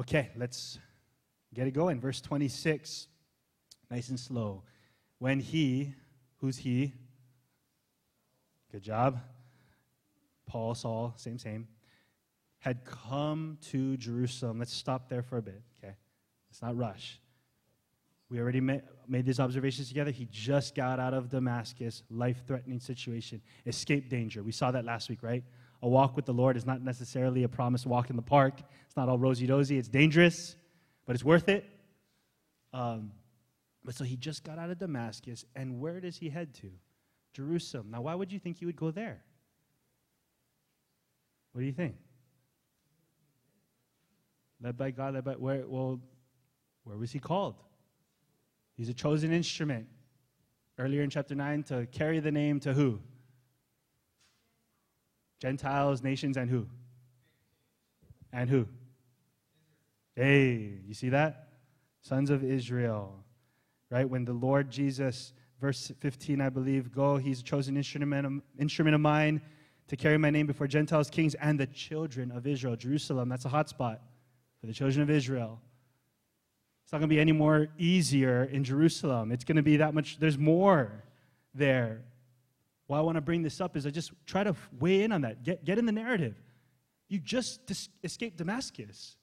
Okay, let's get it going. Verse 26, nice and slow. When he, who's he? Good job. Paul, Saul, same, same. Had come to Jerusalem. Let's stop there for a bit, okay? Let's not rush. We already made, made these observations together. He just got out of Damascus, life threatening situation, escape danger. We saw that last week, right? A walk with the Lord is not necessarily a promised walk in the park. It's not all rosy dozy. It's dangerous, but it's worth it. Um, but so he just got out of Damascus, and where does he head to? Jerusalem. Now, why would you think he would go there? What do you think? Led by God, led by where? Well, where was he called? He's a chosen instrument. Earlier in chapter 9, to carry the name to who? Gentiles, nations, and who? And who? Hey, you see that? Sons of Israel. Right? When the Lord Jesus, verse 15, I believe, go, he's a chosen instrument of, instrument of mine to carry my name before Gentiles, kings, and the children of Israel. Jerusalem, that's a hot spot for the children of Israel. It's not going to be any more easier in Jerusalem. It's going to be that much, there's more there. Why I want to bring this up is I just try to weigh in on that. Get, get in the narrative. You just dis- escaped Damascus.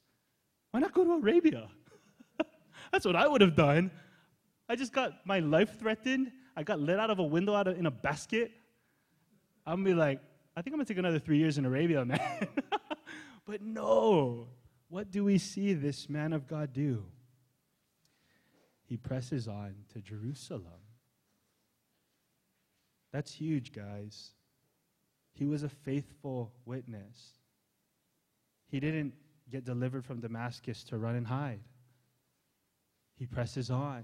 Why not go to Arabia? That's what I would have done. I just got my life threatened. I got let out of a window out of, in a basket. I'm gonna be like, I think I'm gonna take another three years in Arabia, man. but no, what do we see this man of God do? he presses on to Jerusalem. That's huge, guys. He was a faithful witness. He didn't get delivered from Damascus to run and hide. He presses on.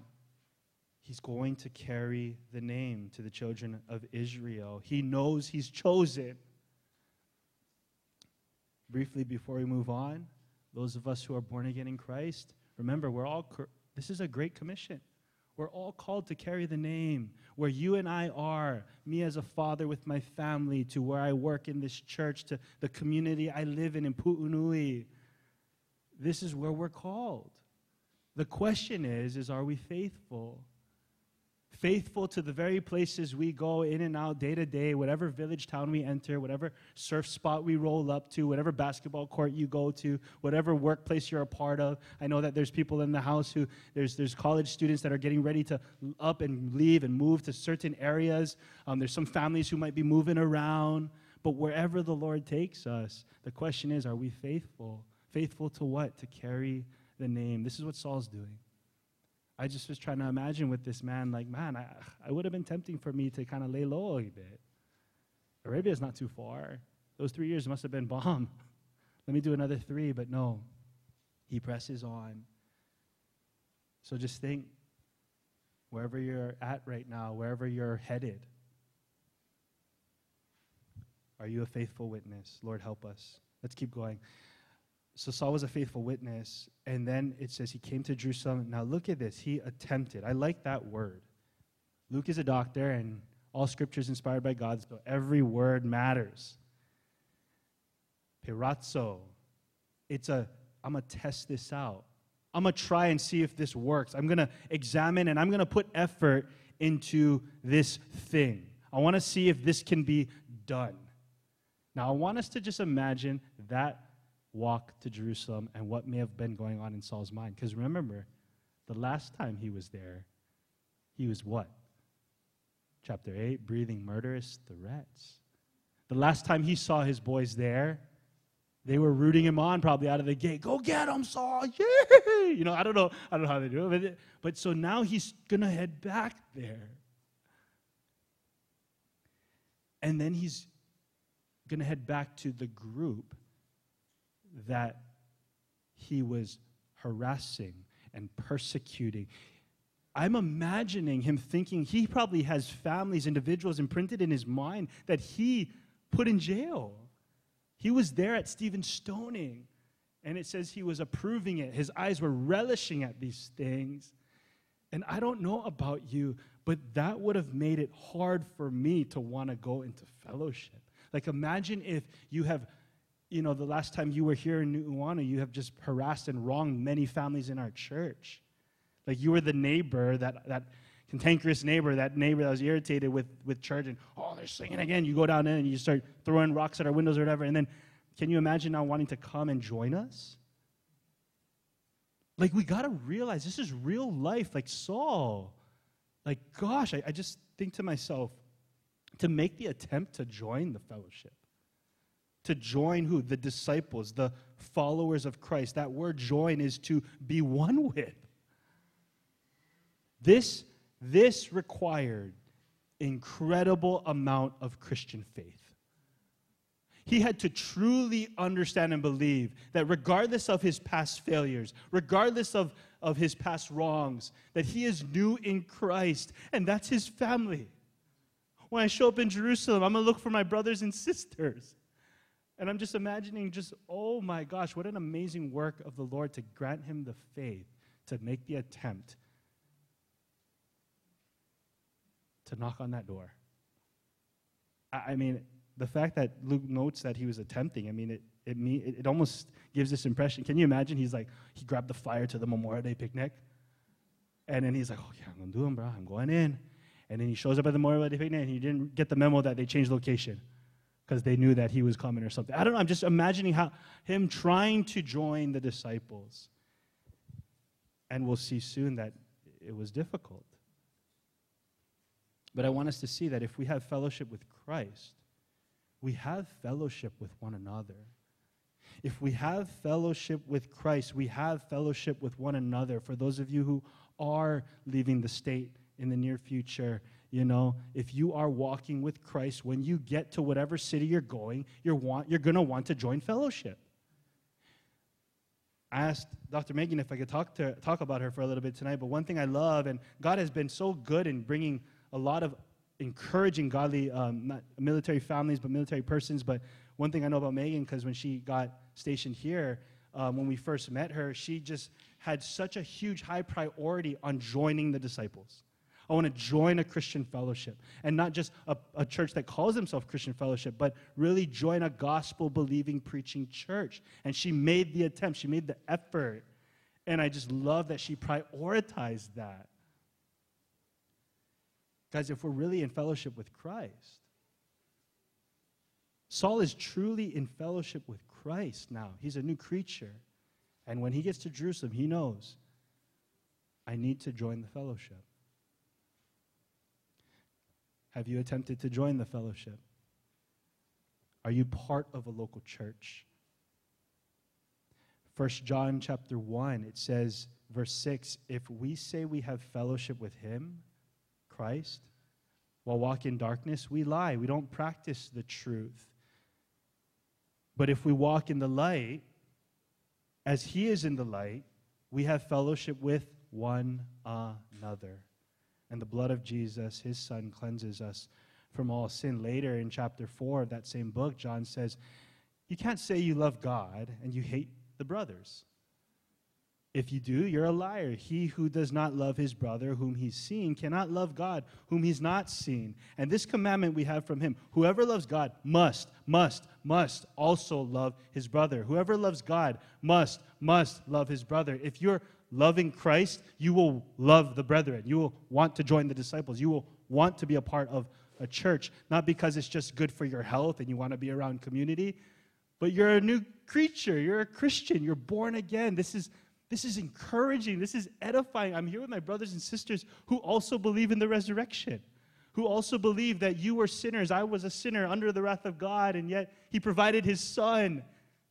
He's going to carry the name to the children of Israel. He knows he's chosen. Briefly, before we move on, those of us who are born again in Christ, remember, we're all this is a great commission. We're all called to carry the name where you and I are, me as a father with my family, to where I work in this church, to the community I live in in Pu'unui. This is where we're called. The question is, is are we faithful? Faithful to the very places we go in and out day to day, whatever village town we enter, whatever surf spot we roll up to, whatever basketball court you go to, whatever workplace you're a part of. I know that there's people in the house who, there's, there's college students that are getting ready to up and leave and move to certain areas. Um, there's some families who might be moving around. But wherever the Lord takes us, the question is, are we faithful? Faithful to what? To carry the name. This is what Saul's doing. I just was trying to imagine with this man, like, man, I, I would have been tempting for me to kind of lay low a bit. Arabia is not too far. Those three years must have been bomb. Let me do another three, but no. He presses on. So just think wherever you're at right now, wherever you're headed, are you a faithful witness? Lord, help us. Let's keep going so Saul was a faithful witness. And then it says he came to Jerusalem. Now look at this. He attempted. I like that word. Luke is a doctor, and all scripture is inspired by God, so every word matters. Peirazo. It's a, I'm going to test this out. I'm going to try and see if this works. I'm going to examine and I'm going to put effort into this thing. I want to see if this can be done. Now, I want us to just imagine that walk to Jerusalem and what may have been going on in Saul's mind. Because remember, the last time he was there, he was what? Chapter 8, breathing murderous threats. The last time he saw his boys there, they were rooting him on probably out of the gate. Go get him, Saul. Yeah. You know, I don't know. I don't know how they do it. But, but so now he's going to head back there. And then he's going to head back to the group that he was harassing and persecuting. I'm imagining him thinking he probably has families, individuals imprinted in his mind that he put in jail. He was there at Stephen's stoning, and it says he was approving it. His eyes were relishing at these things. And I don't know about you, but that would have made it hard for me to want to go into fellowship. Like, imagine if you have you know, the last time you were here in Nu'uanu, you have just harassed and wronged many families in our church. Like you were the neighbor, that, that cantankerous neighbor, that neighbor that was irritated with, with church and, oh, they're singing again. You go down in and you start throwing rocks at our windows or whatever. And then can you imagine now wanting to come and join us? Like, we got to realize this is real life, like Saul. Like, gosh, I, I just think to myself to make the attempt to join the fellowship, to join who? The disciples, the followers of Christ. That word join is to be one with. This, this required incredible amount of Christian faith. He had to truly understand and believe that regardless of his past failures, regardless of, of his past wrongs, that he is new in Christ, and that's his family. When I show up in Jerusalem, I'm going to look for my brothers and sisters. And I'm just imagining, just, oh my gosh, what an amazing work of the Lord to grant him the faith to make the attempt to knock on that door. I, mean, the fact that Luke notes that he was attempting, I mean, it, it, it, it almost gives this impression. Can you imagine? He's like, he grabbed the fire to the Memorial Day picnic. And then he's like, oh, yeah, I'm going to do him, bro. I'm going in. And then he shows up at the Memorial Day picnic and he didn't get the memo that they changed location because they knew that he was coming or something. I don't know. I'm just imagining how him trying to join the disciples. And we'll see soon that it was difficult. But I want us to see that if we have fellowship with Christ, we have fellowship with one another. If we have fellowship with Christ, we have fellowship with one another. For those of you who are leaving the state in the near future, you know, if you are walking with Christ, when you get to whatever city you're going, you're, want, you're going to want to join fellowship. I asked Dr. Megan if I could talk, to, talk about her for a little bit tonight, but one thing I love, and God has been so good in bringing a lot of encouraging godly, um, not military families, but military persons. But one thing I know about Megan, because when she got stationed here, um, when we first met her, she just had such a huge high priority on joining the disciples. I want to join a Christian fellowship and not just a, a church that calls themselves Christian fellowship, but really join a gospel believing, preaching church. And she made the attempt, she made the effort. And I just love that she prioritized that. Guys, if we're really in fellowship with Christ, Saul is truly in fellowship with Christ now. He's a new creature. And when he gets to Jerusalem, he knows, I need to join the fellowship. Have you attempted to join the fellowship? Are you part of a local church? First John chapter 1, it says, verse 6, if we say we have fellowship with him, Christ, while walking in darkness, we lie. We don't practice the truth. But if we walk in the light, as He is in the light, we have fellowship with one another. And the blood of Jesus, His Son, cleanses us from all sin. Later in chapter 4 of that same book, John says, You can't say you love God and you hate the brothers. If you do, you're a liar. He who does not love his brother whom he's seen cannot love God whom he's not seen. And this commandment we have from him whoever loves God must, must, must also love his brother. Whoever loves God must, must love his brother. If you're loving Christ, you will love the brethren. You will want to join the disciples. You will want to be a part of a church, not because it's just good for your health and you want to be around community, but you're a new creature. You're a Christian. You're born again. This is this is encouraging. This is edifying. I'm here with my brothers and sisters who also believe in the resurrection, who also believe that you were sinners. I was a sinner under the wrath of God, and yet He provided His Son,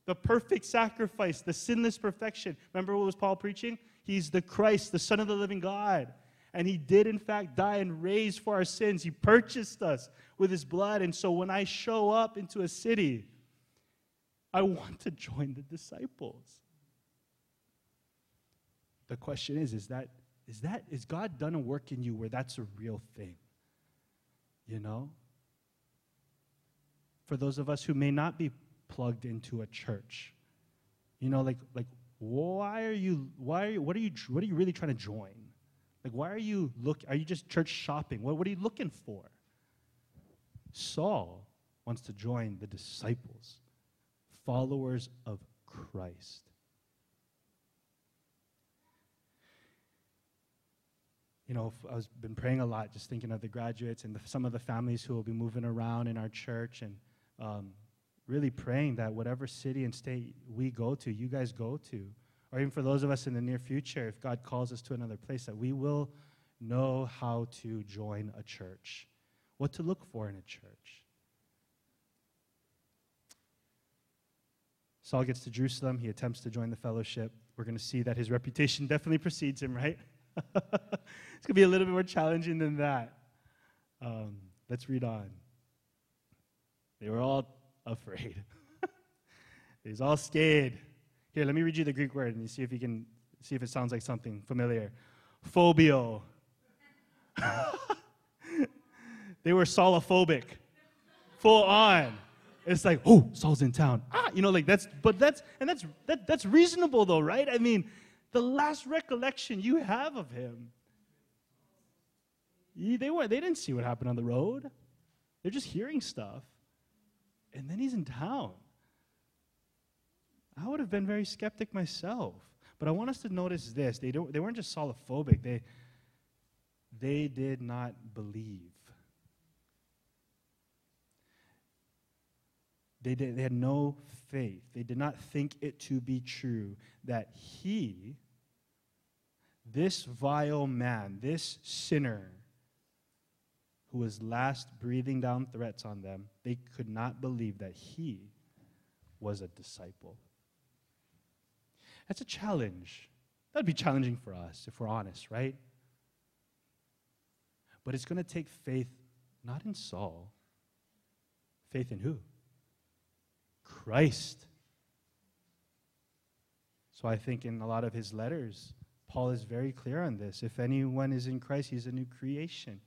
the perfect sacrifice, the sinless perfection. Remember what was Paul preaching? He's the Christ, the Son of the living God. And He did, in fact, die and raise for our sins. He purchased us with His blood. And so when I show up into a city, I want to join the disciples. The question is, is that, is that, is God done a work in you where that's a real thing? You know? For those of us who may not be plugged into a church, you know, like, like, why are you, why are you, what are you, what are you really trying to join? Like, why are you look, are you just church shopping? What, what are you looking for? Saul wants to join the disciples, followers of Christ. You know, I've been praying a lot, just thinking of the graduates and the, some of the families who will be moving around in our church, and um, really praying that whatever city and state we go to, you guys go to, or even for those of us in the near future, if God calls us to another place, that we will know how to join a church, what to look for in a church. Saul gets to Jerusalem. He attempts to join the fellowship. We're going to see that his reputation definitely precedes him, right? it's going to be a little bit more challenging than that. Um, let's read on. They were all afraid. He's all scared. Here, let me read you the Greek word and you see if you can see if it sounds like something familiar. Phobio. they were Saulophobic. Full on. It's like, oh, Saul's in town. Ah, you know, like that's, but that's, and that's, that, that's reasonable though, right? I mean, the last recollection you have of him, they, were, they didn't see what happened on the road. They're just hearing stuff. And then he's in town. I would have been very skeptic myself. But I want us to notice this. They, don't, they weren't just Saulophobic, they, they did not believe. They, did, they had no faith. They did not think it to be true that he, this vile man, this sinner, who was last breathing down threats on them, they could not believe that he was a disciple. That's a challenge. That'd be challenging for us if we're honest, right? But it's going to take faith not in Saul. Faith in who? Christ. So I think in a lot of his letters, Paul is very clear on this. If anyone is in Christ, he's a new creation.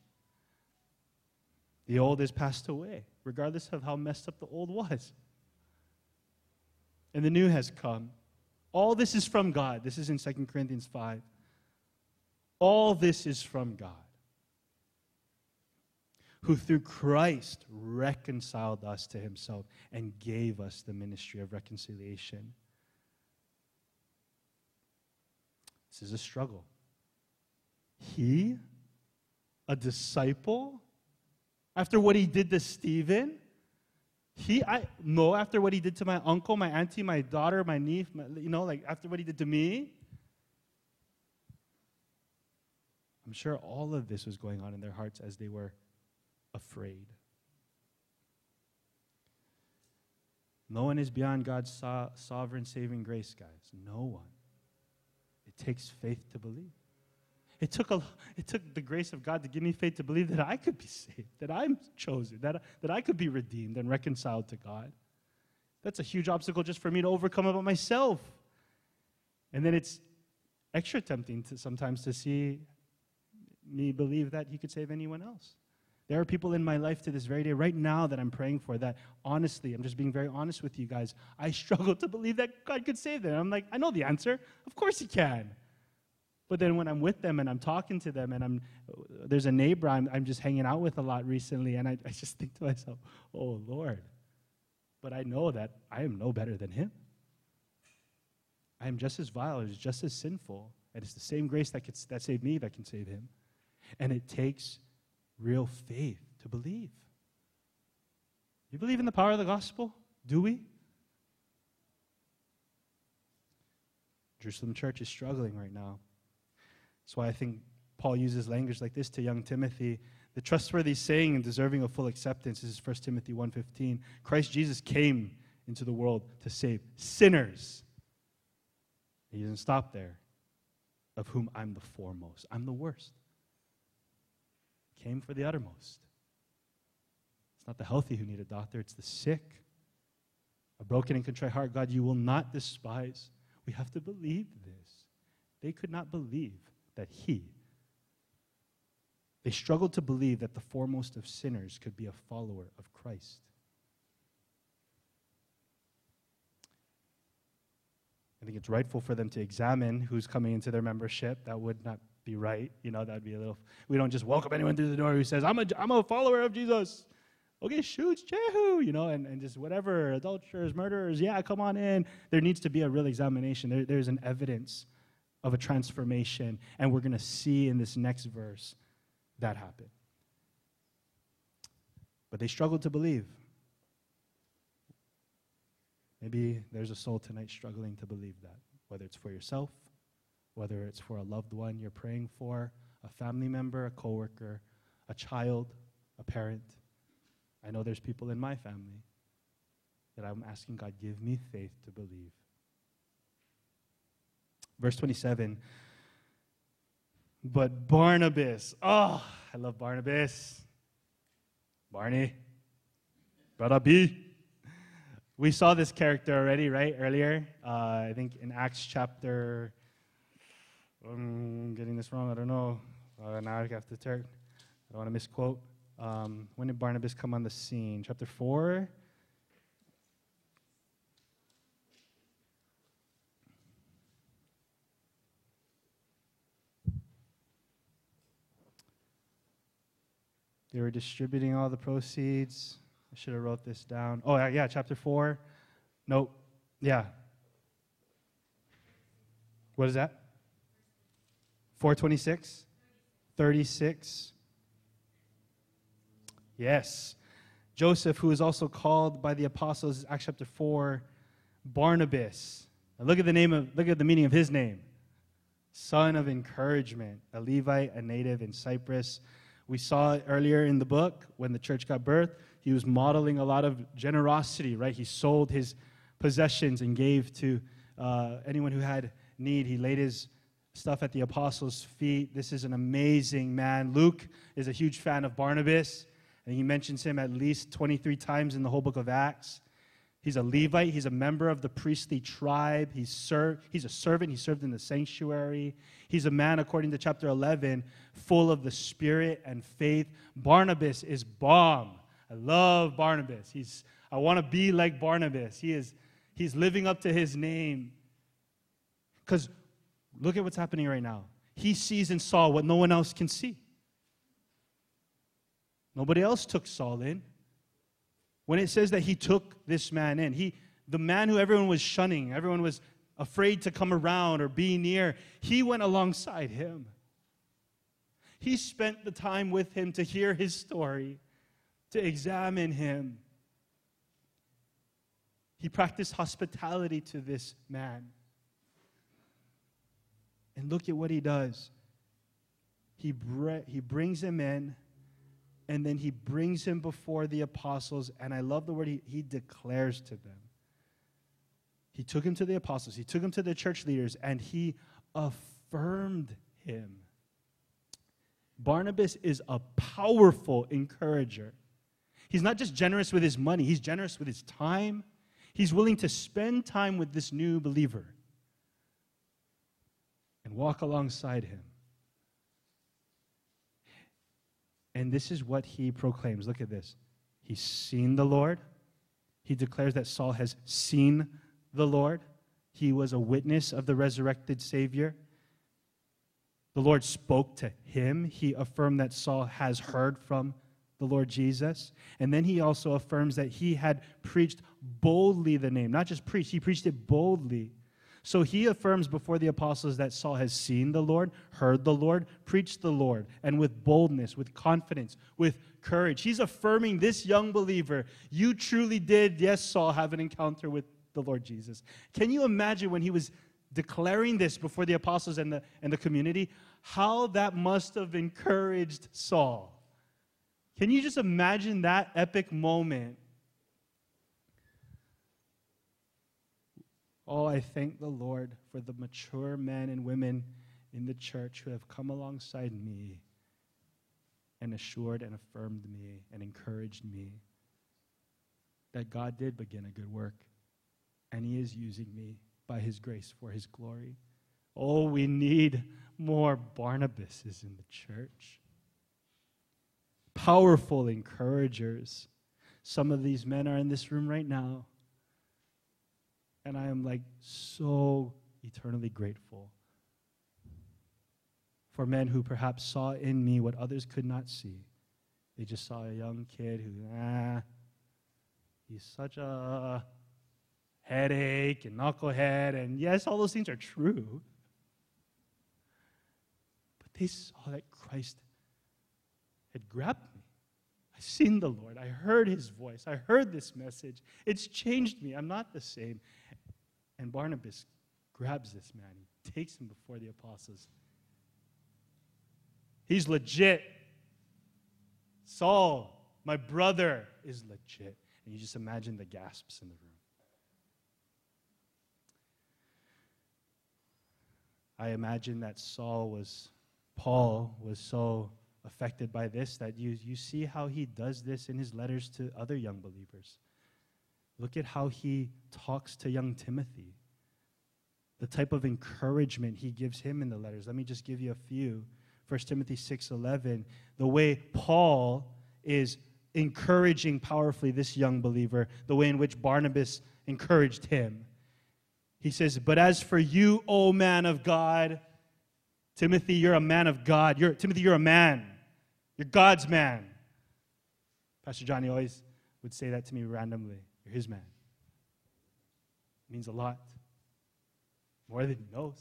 The old has passed away, regardless of how messed up the old was. And the new has come. All this is from God. This is in 2 Corinthians 5. All this is from God who through Christ reconciled us to himself and gave us the ministry of reconciliation. This is a struggle. He, a disciple, after what he did to Stephen, he, I know after what he did to my uncle, my auntie, my daughter, my niece, my, you know, like after what he did to me, I'm sure all of this was going on in their hearts as they were afraid. No one is beyond God's so- sovereign saving grace, guys. No one. It takes faith to believe. It took, a, it took the grace of God to give me faith to believe that I could be saved, that I'm chosen, that, that I could be redeemed and reconciled to God. That's a huge obstacle just for me to overcome about myself. And then it's extra tempting to sometimes to see me believe that He could save anyone else. There are people in my life to this very day, right now, that I'm praying for that honestly, I'm just being very honest with you guys. I struggle to believe that God could save them. I'm like, I know the answer. Of course He can. But then when I'm with them and I'm talking to them, and I'm, there's a neighbor I'm, I'm just hanging out with a lot recently, and I, I just think to myself, oh, Lord. But I know that I am no better than Him. I am just as vile, it's just as sinful, and it's the same grace that, can, that saved me that can save Him. And it takes real faith to believe. You believe in the power of the gospel? Do we? Jerusalem church is struggling right now. That's why I think Paul uses language like this to young Timothy. The trustworthy saying and deserving of full acceptance is 1 Timothy 1:15. Christ Jesus came into the world to save sinners. He doesn't stop there. Of whom I'm the foremost. I'm the worst came for the uttermost. It's not the healthy who need a doctor, it's the sick. A broken and contrite heart, God, you will not despise. We have to believe this. They could not believe that He, they struggled to believe that the foremost of sinners could be a follower of Christ. I think it's rightful for them to examine who's coming into their membership. That would not be right. You know, that'd be a little, we don't just welcome anyone through the door who says, I'm a, I'm a follower of Jesus. okay, shoots, Jehu, you know, and, and just whatever, adulterers, murderers, yeah, come on in. There needs to be a real examination. There, there's an evidence of a transformation, and we're going to see in this next verse that happen. But they struggled to believe. Maybe there's a soul tonight struggling to believe that, whether it's for yourself, whether it's for a loved one you're praying for, a family member, a coworker, a child, a parent. I know there's people in my family that I'm asking God, give me faith to believe. Verse 27. But Barnabas, oh, I love Barnabas. Barney, brother B. We saw this character already, right, earlier. Uh, I think in Acts chapter, I'm getting this wrong, I don't know. Uh, now I have to turn. I don't want to misquote. Um, when did Barnabas come on the scene? Chapter 4? They were distributing all the proceeds. I should have wrote this down. Oh, yeah, chapter 4. Nope. Yeah. What is that? 426? 36. Yes. Joseph, who is also called by the apostles, Acts chapter 4, Barnabas. Now look at the name of look at the meaning of his name. Son of encouragement, a Levite, a native in Cyprus. We saw earlier in the book when the church got birth. He was modeling a lot of generosity, right? He sold his possessions and gave to uh, anyone who had need. He laid his stuff at the apostles' feet. This is an amazing man. Luke is a huge fan of Barnabas, and he mentions him at least 23 times in the whole book of Acts. He's a Levite. He's a member of the priestly tribe. He's, ser- he's a servant. He served in the sanctuary. He's a man, according to chapter 11, full of the Spirit and faith. Barnabas is bomb. I love Barnabas. He's, I want to be like Barnabas. He is, he's living up to his name. Because Look at what's happening right now. He sees in Saul what no one else can see. Nobody else took Saul in. When it says that he took this man in, he, the man who everyone was shunning, everyone was afraid to come around or be near, he went alongside him. He spent the time with him to hear his story, to examine him. He practiced hospitality to this man. And look at what he does. He, bre- he brings him in, and then he brings him before the apostles. And I love the word he, he declares to them. He took him to the apostles, he took him to the church leaders, and he affirmed him. Barnabas is a powerful encourager. He's not just generous with his money, he's generous with his time. He's willing to spend time with this new believer and walk alongside him. And this is what he proclaims. Look at this. He's seen the Lord. He declares that Saul has seen the Lord. He was a witness of the resurrected Savior. The Lord spoke to him. He affirmed that Saul has heard from the Lord Jesus. And then he also affirms that he had preached boldly the name. Not just preached, he preached it boldly. So he affirms before the apostles that Saul has seen the Lord, heard the Lord, preached the Lord, and with boldness, with confidence, with courage. He's affirming this young believer, you truly did, yes, Saul, have an encounter with the Lord Jesus. Can you imagine when he was declaring this before the apostles and the, and the community, how that must have encouraged Saul? Can you just imagine that epic moment Oh, I thank the Lord for the mature men and women in the church who have come alongside me and assured and affirmed me and encouraged me that God did begin a good work and He is using me by His grace for His glory. Oh, we need more Barnabases in the church. Powerful encouragers. Some of these men are in this room right now and I am like so eternally grateful for men who perhaps saw in me what others could not see They just saw a young kid who, ah, he's such a headache and knucklehead. And yes, all those things are true. But they saw that Christ had grabbed me. I've seen the Lord. I heard his voice. I heard this message. It's changed me. I'm not the same. And Barnabas grabs this man. He takes him before the apostles. He's legit. Saul, my brother, is legit. And you just imagine the gasps in the room. I imagine that Saul was, Paul was so affected by this that you, you see how he does this in his letters to other young believers. Look at how he talks to young Timothy, the type of encouragement he gives him in the letters. Let me just give you a few. 1 Timothy 6:11, the way Paul is encouraging powerfully this young believer, the way in which Barnabas encouraged him. He says, "But as for you, O man of God, Timothy, you're a man of God. You're, Timothy, you're a man. You're God's man. Pastor Johnny always would say that to me randomly. You're his man. It means a lot. More than he knows.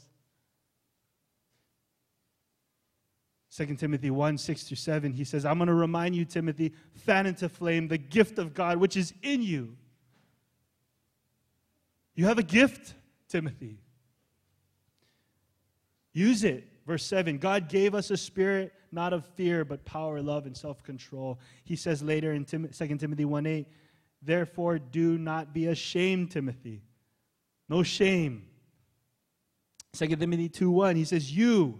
2 Timothy 1 6 through 7, he says, I'm going to remind you, Timothy, fan into flame the gift of God which is in you. You have a gift, Timothy. Use it. Verse 7 God gave us a spirit not of fear, but power, love, and self control. He says later in Tim- 2 Timothy 1 8, Therefore, do not be ashamed, Timothy. No shame. 2 Timothy 2 1, he says, You,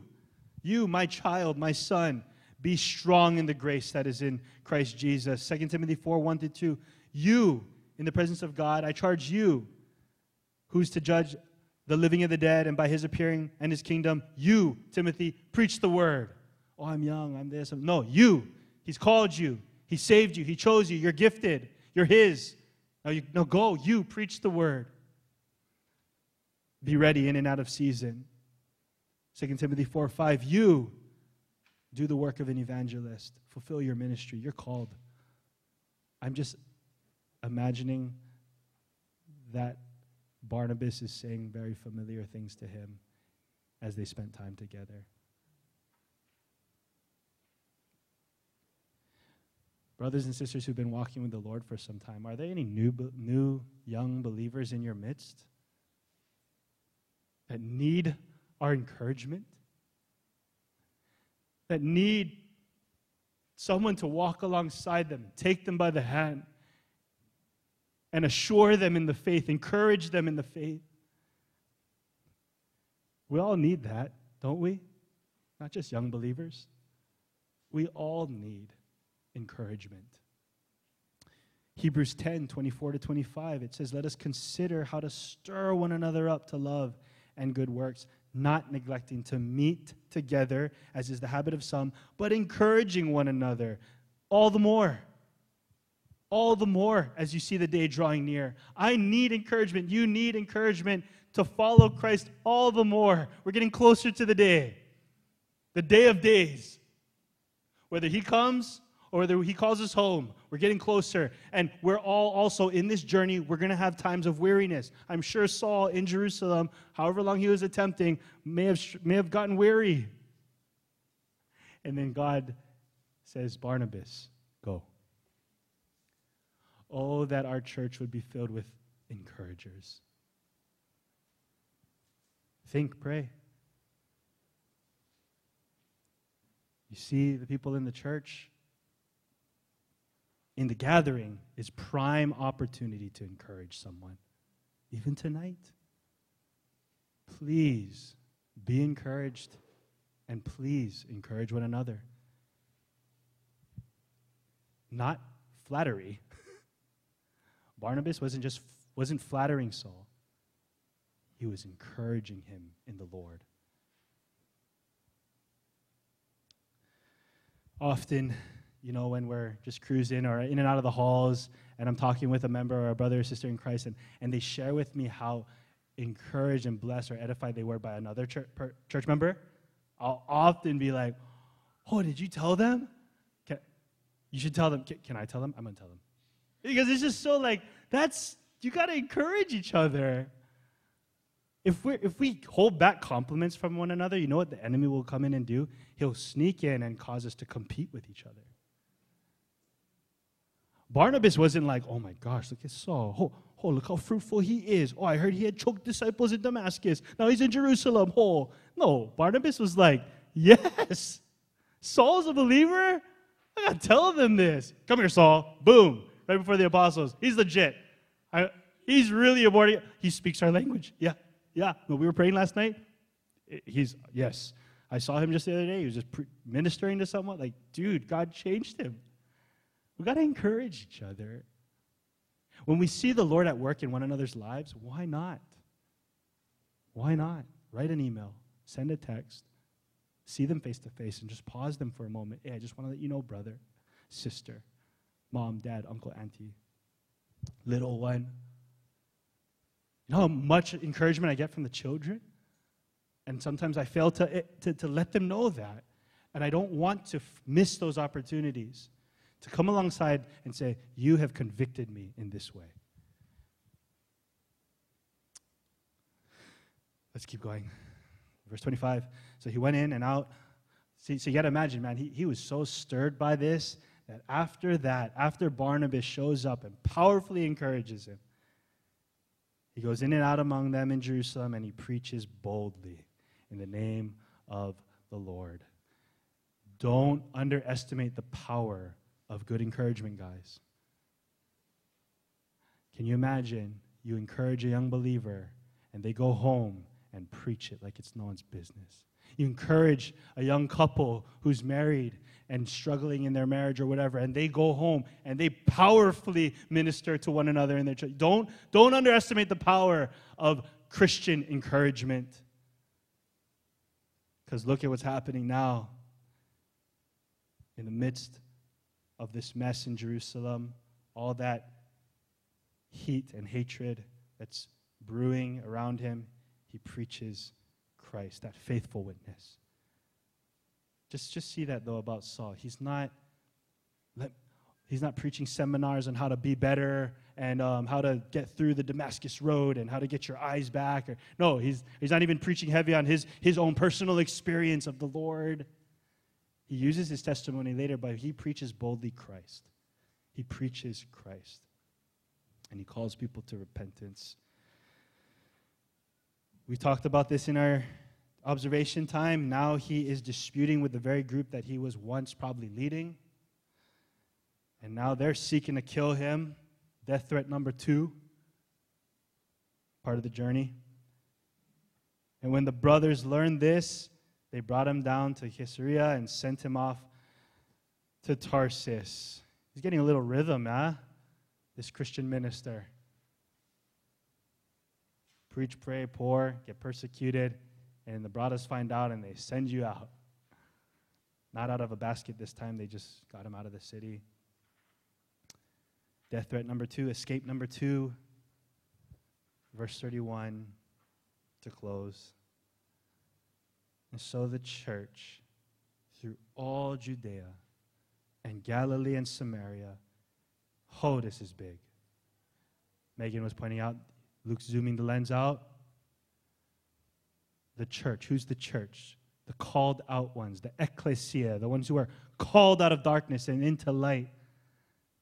you, my child, my son, be strong in the grace that is in Christ Jesus. 2 Timothy 4 1 to 2, You, in the presence of God, I charge you, who's to judge the living and the dead, and by his appearing and his kingdom, you, Timothy, preach the word. Oh, I'm young, I'm this. I'm... No, you. He's called you. He saved you. He chose you. You're gifted. You're his. Now, you, now go. You preach the word. Be ready in and out of season. 2 Timothy 4 5. You do the work of an evangelist. Fulfill your ministry. You're called. I'm just imagining that Barnabas is saying very familiar things to him as they spent time together. Brothers and sisters who've been walking with the Lord for some time, are there any new, new young believers in your midst that need our encouragement? That need someone to walk alongside them, take them by the hand, and assure them in the faith, encourage them in the faith. We all need that, don't we? Not just young believers. We all need encouragement. Hebrews 10 24 to 25, it says, Let us consider how to stir one another up to love and good works, not neglecting to meet together, as is the habit of some, but encouraging one another all the more all the more as you see the day drawing near. I need encouragement. You need encouragement to follow Christ all the more. We're getting closer to the day, the day of days. Whether He comes or whether He calls us home, we're getting closer. And we're all also in this journey, we're going to have times of weariness. I'm sure Saul in Jerusalem, however long he was attempting, may have, may have gotten weary. And then God says, Barnabas, go. Oh, that our church would be filled with encouragers. Think, pray. You see the people in the church, in the gathering, is prime opportunity to encourage someone, even tonight. Please be encouraged and please encourage one another. Not flattery. Barnabas wasn't just wasn't flattering Saul. He was encouraging him in the Lord. Often, you know, when we're just cruising or in and out of the halls, and I'm talking with a member or a brother or sister in Christ, and, and they share with me how encouraged and blessed or edified they were by another church, per, church member, I'll often be like, Oh, did you tell them? Can, You should tell them. Can, can I tell them? I'm going to tell them. Because it's just so like, that's, you got to encourage each other. If, we if we hold back compliments from one another, you know what the enemy will come in and do? He'll sneak in and cause us to compete with each other. Barnabas wasn't like, oh my gosh, look at Saul. Oh, oh, look how fruitful he is. Oh, I heard he had choked disciples in Damascus. Now he's in Jerusalem. Oh, no. Barnabas was like, yes, Saul's a believer. I gotta tell them this. Come here, Saul. Boom. Right before the apostles. He's legit. I, he's really a born. He speaks our language. Yeah. Yeah, when we were praying last night, he's, yes. I saw him just the other day. He was just pre- ministering to someone. Like, dude, God changed him. We got to encourage each other. When we see the Lord at work in one another's lives, why not? Why not? Write an email, send a text, see them face to face, and just pause them for a moment. Hey, I just want to let you know, brother, sister, mom, dad, uncle, auntie, little one, you know how much encouragement I get from the children? And sometimes I fail to, eh, to, to let them know that. And I don't want to f- miss those opportunities to come alongside and say, You have convicted me in this way. Let's keep going. Verse 25. So he went in and out. See, so you got to imagine, man, he, he was so stirred by this that after that, after Barnabas shows up and powerfully encourages him, he goes in and out among them in Jerusalem and he preaches boldly in the name of the Lord. Don't underestimate the power of good encouragement, guys. Can you imagine you encourage a young believer and they go home and preach it like it's no one's business? You encourage a young couple who's married and struggling in their marriage or whatever, and they go home and they powerfully minister to one another in their church. Don't, don't underestimate the power of Christian encouragement. Because look at what's happening now. In the midst of this mess in Jerusalem, all that heat and hatred that's brewing around him, he preaches Christ, that faithful witness. Just, just see that though about Saul. He's not, let, he's not preaching seminars on how to be better and um, how to get through the Damascus road and how to get your eyes back. Or, no, he's, he's not even preaching heavy on his, his own personal experience of the Lord. He uses his testimony later, but he preaches boldly Christ. He preaches Christ. And he calls people to repentance. We talked about this in our observation time. Now he is disputing with the very group that he was once probably leading. And now they're seeking to kill him. Death threat number two, part of the journey. And when the brothers learn this, they brought him down to Caesarea and sent him off to Tarsus. He's getting a little rhythm, huh? This Christian minister. Preach, pray, pour, get persecuted, and the brothers find out and they send you out. Not out of a basket this time, they just got him out of the city. Death threat number two, escape number two, verse 31 to close. And so the church, through all Judea and Galilee and Samaria, oh, this is big. Megan was pointing out, Luke's zooming the lens out the church. Who's the church? The called out ones, the ecclesia, the ones who are called out of darkness and into light.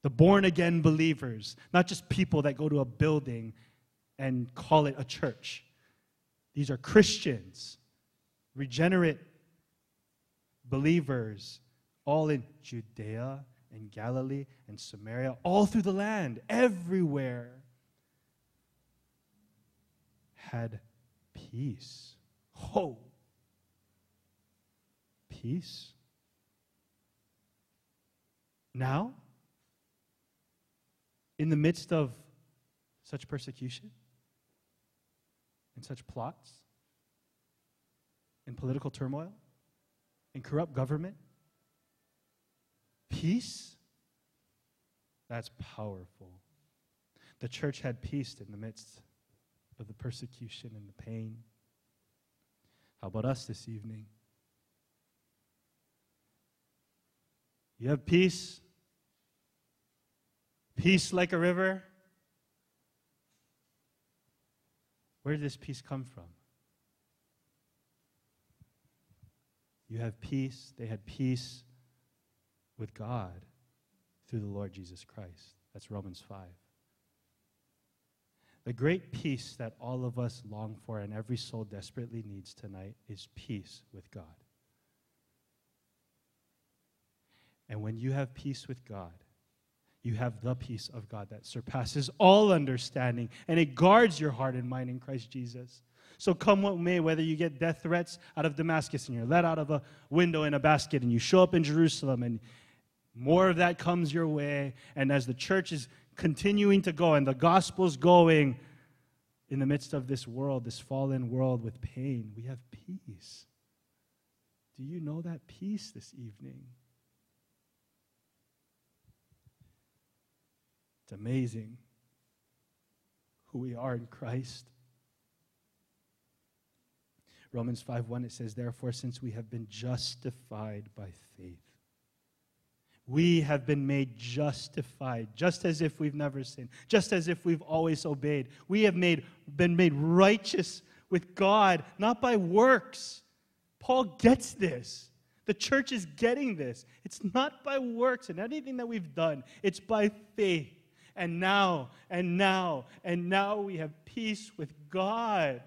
The born again believers, not just people that go to a building and call it a church. These are Christians, regenerate believers, all in Judea and Galilee and Samaria, all through the land, everywhere, had peace Oh, peace. Now, in the midst of such persecution and such plots and political turmoil in corrupt government, peace, that's powerful. The church had peace in the midst of the persecution and the pain. How about us this evening? You have peace Peace like a river. Where did this peace come from? You have peace. They had peace with God through the Lord Jesus Christ. That's Romans 5. The great peace that all of us long for and every soul desperately needs tonight is peace with God. And when you have peace with God, you have the peace of God that surpasses all understanding, and it guards your heart and mind in Christ Jesus. So, come what may, whether you get death threats out of Damascus and you're let out of a window in a basket and you show up in Jerusalem and more of that comes your way, and as the church is continuing to go and the gospel's going in the midst of this world, this fallen world with pain, we have peace. Do you know that peace this evening? It's amazing who we are in Christ. Romans 5 1, it says, Therefore, since we have been justified by faith, we have been made justified, just as if we've never sinned, just as if we've always obeyed. We have made, been made righteous with God, not by works. Paul gets this. The church is getting this. It's not by works and anything that we've done, it's by faith. And now, and now, and now we have peace with God,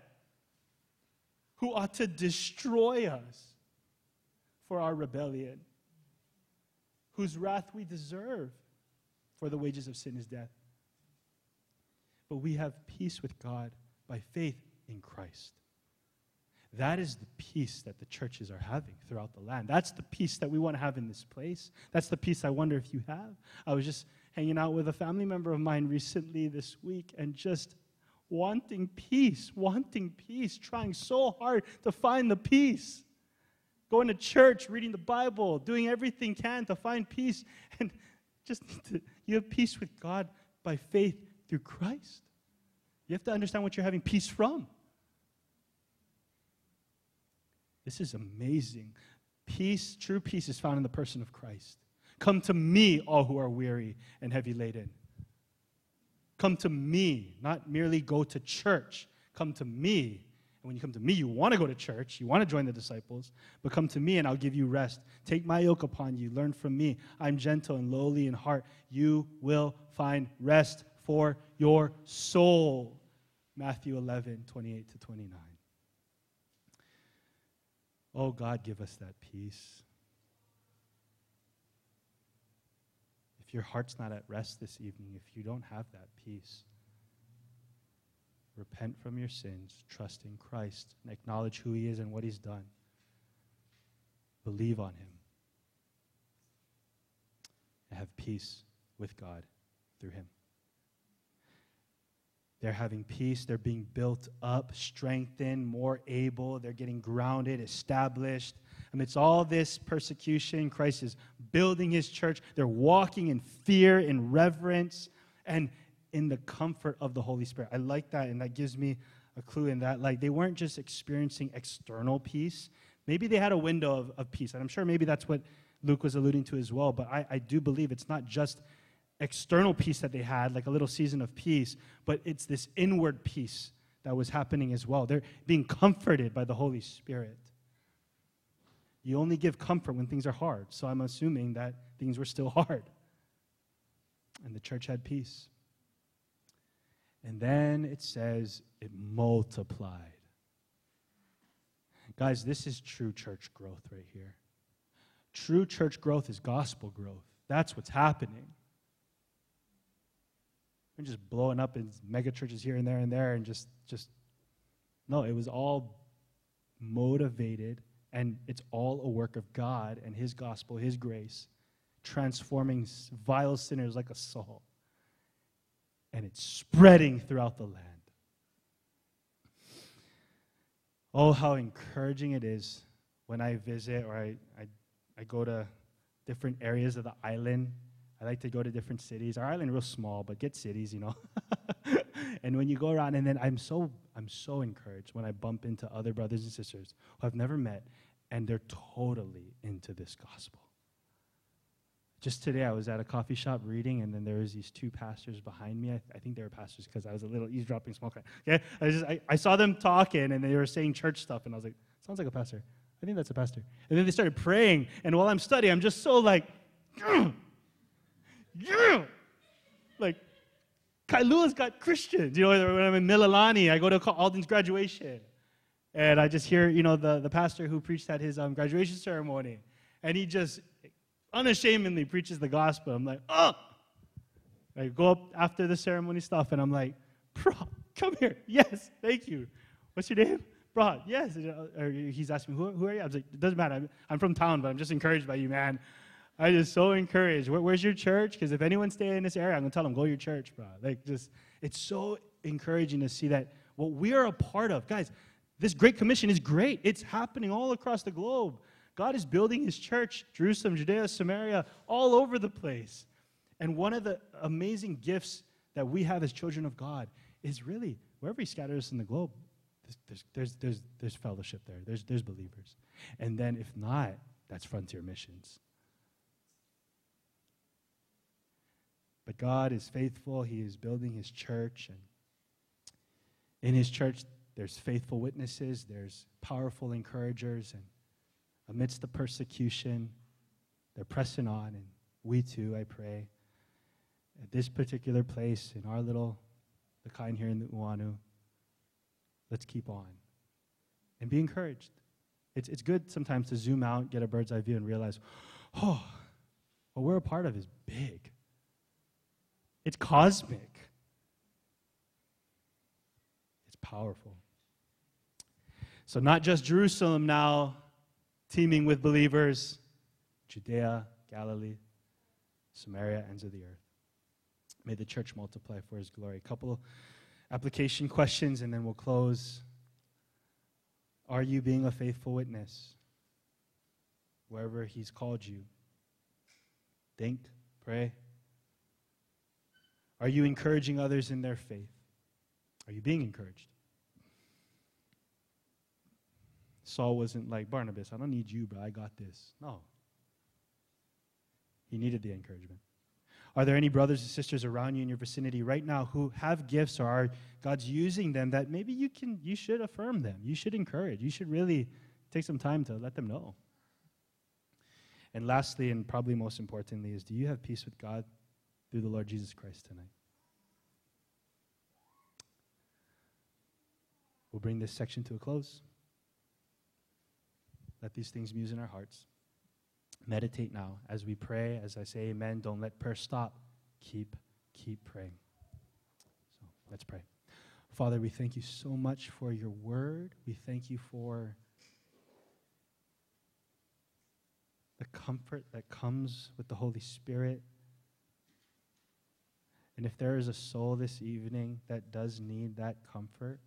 who ought to destroy us for our rebellion whose wrath we deserve, for the wages of sin is death. But we have peace with God by faith in Christ. That is the peace that the churches are having throughout the land. That's the peace that we want to have in this place. That's the peace I wonder if you have. I was just hanging out with a family member of mine recently this week and just wanting peace, wanting peace, trying so hard to find the peace going to church, reading the Bible, doing everything can to find peace. And just to, you have peace with God by faith through Christ. You have to understand what you're having peace from. This is amazing. Peace, true peace, is found in the person of Christ. Come to me, all who are weary and heavy laden. Come to me, not merely go to church. Come to me And when you come to me, you want to go to church, you want to join the disciples, but come to me and I'll give you rest. Take my yoke upon you, learn from me. I'm gentle and lowly in heart. You will find rest for your soul. Matthew 11, 28 to 29. Oh, God, give us that peace. If your heart's not at rest this evening, if you don't have that peace, repent from your sins, trust in Christ, and acknowledge who He is and what He's done. Believe on Him. And have peace with God through Him. They're having peace. They're being built up, strengthened, more able. They're getting grounded, established. Amidst all this persecution, Christ is building his church. They're walking in fear, in reverence, and, in the comfort of the Holy Spirit. I like that, and that gives me a clue in that. Like, they weren't just experiencing external peace. Maybe they had a window of, of peace, and I'm sure maybe that's what Luke was alluding to as well. But I, I do believe it's not just external peace that they had, like a little season of peace, but it's this inward peace that was happening as well. They're being comforted by the Holy Spirit. You only give comfort when things are hard, so I'm assuming that things were still hard. And the church had peace. And then it says it multiplied. Guys, this is true church growth right here. True church growth is gospel growth. That's what's happening. We're just blowing up in mega churches here and there and there and just just no, it was all motivated and it's all a work of God and his gospel, his grace, transforming vile sinners like a Saul and it's spreading throughout the land. Oh, how encouraging it is when I visit or I, I, I go to different areas of the island. I like to go to different cities. Our island real small, but get cities, you know. and when you go around, and then I'm so I'm so encouraged when I bump into other brothers and sisters who I've never met, and they're totally into this gospel. Just today, I was at a coffee shop reading, and then there was these two pastors behind me. I, th- I think they were pastors because I was a little eavesdropping small guy. Okay, I just I, I saw them talking, and they were saying church stuff, and I was like, sounds like a pastor. I think that's a pastor. And then they started praying, and while I'm studying, I'm just so like, yeah, Kailua's got Christians. You know, when I'm in Mililani, I go to Alden's graduation, and I just hear you know the the pastor who preached at his um, graduation ceremony, and he just unashamedly preaches the gospel. I'm like, oh. I go up after the ceremony stuff, and I'm like, bro, come here. Yes, thank you. What's your name? Bro, yes. Or he's asking me, who, who are you? I was like, it doesn't matter. I'm, I'm from town, but I'm just encouraged by you, man. I just so encouraged. Where, where's your church? Because if anyone's staying in this area, I'm gonna tell them go to your church, bro. Like, just it's so encouraging to see that what we are a part of, guys. This Great Commission is great. It's happening all across the globe. God is building his church, Jerusalem, Judea, Samaria, all over the place. And one of the amazing gifts that we have as children of God is really wherever he scatters us in the globe, there's, there's, there's, there's fellowship there, there's, there's believers. And then if not, that's frontier missions. But God is faithful. He is building his church. And in his church, there's faithful witnesses, there's powerful encouragers, and amidst the persecution, they're pressing on, and we too, I pray, at this particular place in our little, the kind here in Nu'uanu, let's keep on and be encouraged. It's, it's good sometimes to zoom out, get a bird's eye view, and realize, oh, what we're a part of is big. It's cosmic. It's powerful. So, not just Jerusalem now, teeming with believers, Judea, Galilee, Samaria, ends of the earth. May the church multiply for his glory. A couple application questions, and then we'll close. Are you being a faithful witness wherever he's called you? Think, pray. Are you encouraging others in their faith? Are you being encouraged? Saul wasn't like Barnabas, I don't need you, but I got this. No. He needed the encouragement. Are there any brothers and sisters around you in your vicinity right now who have gifts or are God's using them that maybe you can you should affirm them. You should encourage. You should really take some time to let them know. And lastly and probably most importantly is do you have peace with God through the Lord Jesus Christ tonight? We'll bring this section to a close. Let these things muse in our hearts. Meditate now as we pray. As I say amen, don't let prayer stop. Keep, keep praying. So let's pray. Father, we thank you so much for your word. We thank you for the comfort that comes with the Holy Spirit. And if there is a soul this evening that does need that comfort,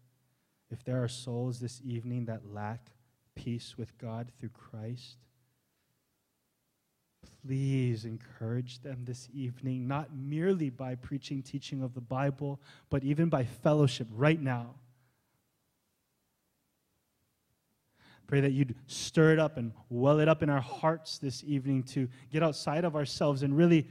if there are souls this evening that lack peace with God through Christ, please encourage them this evening, not merely by preaching, teaching of the Bible, but even by fellowship right now. Pray that you'd stir it up and well it up in our hearts this evening to get outside of ourselves and really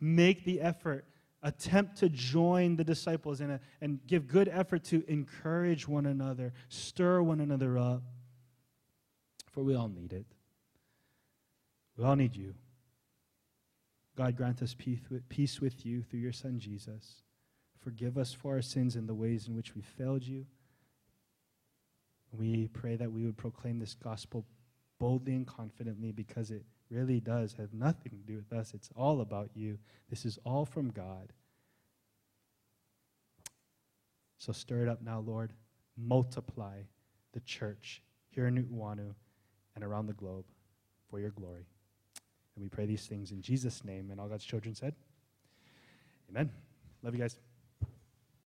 make the effort, attempt to join the disciples and, and give good effort to encourage one another, stir one another up for we all need it. We all need you. God, grant us peace with you through your Son, Jesus. Forgive us for our sins and the ways in which we failed you. We pray that we would proclaim this gospel boldly and confidently because it really does have nothing to do with us. It's all about you. This is all from God. So stir it up now, Lord. Multiply the church here in Nu'uanu and around the globe for your glory. And we pray these things in Jesus' name. And all God's children said, Amen. Love you guys.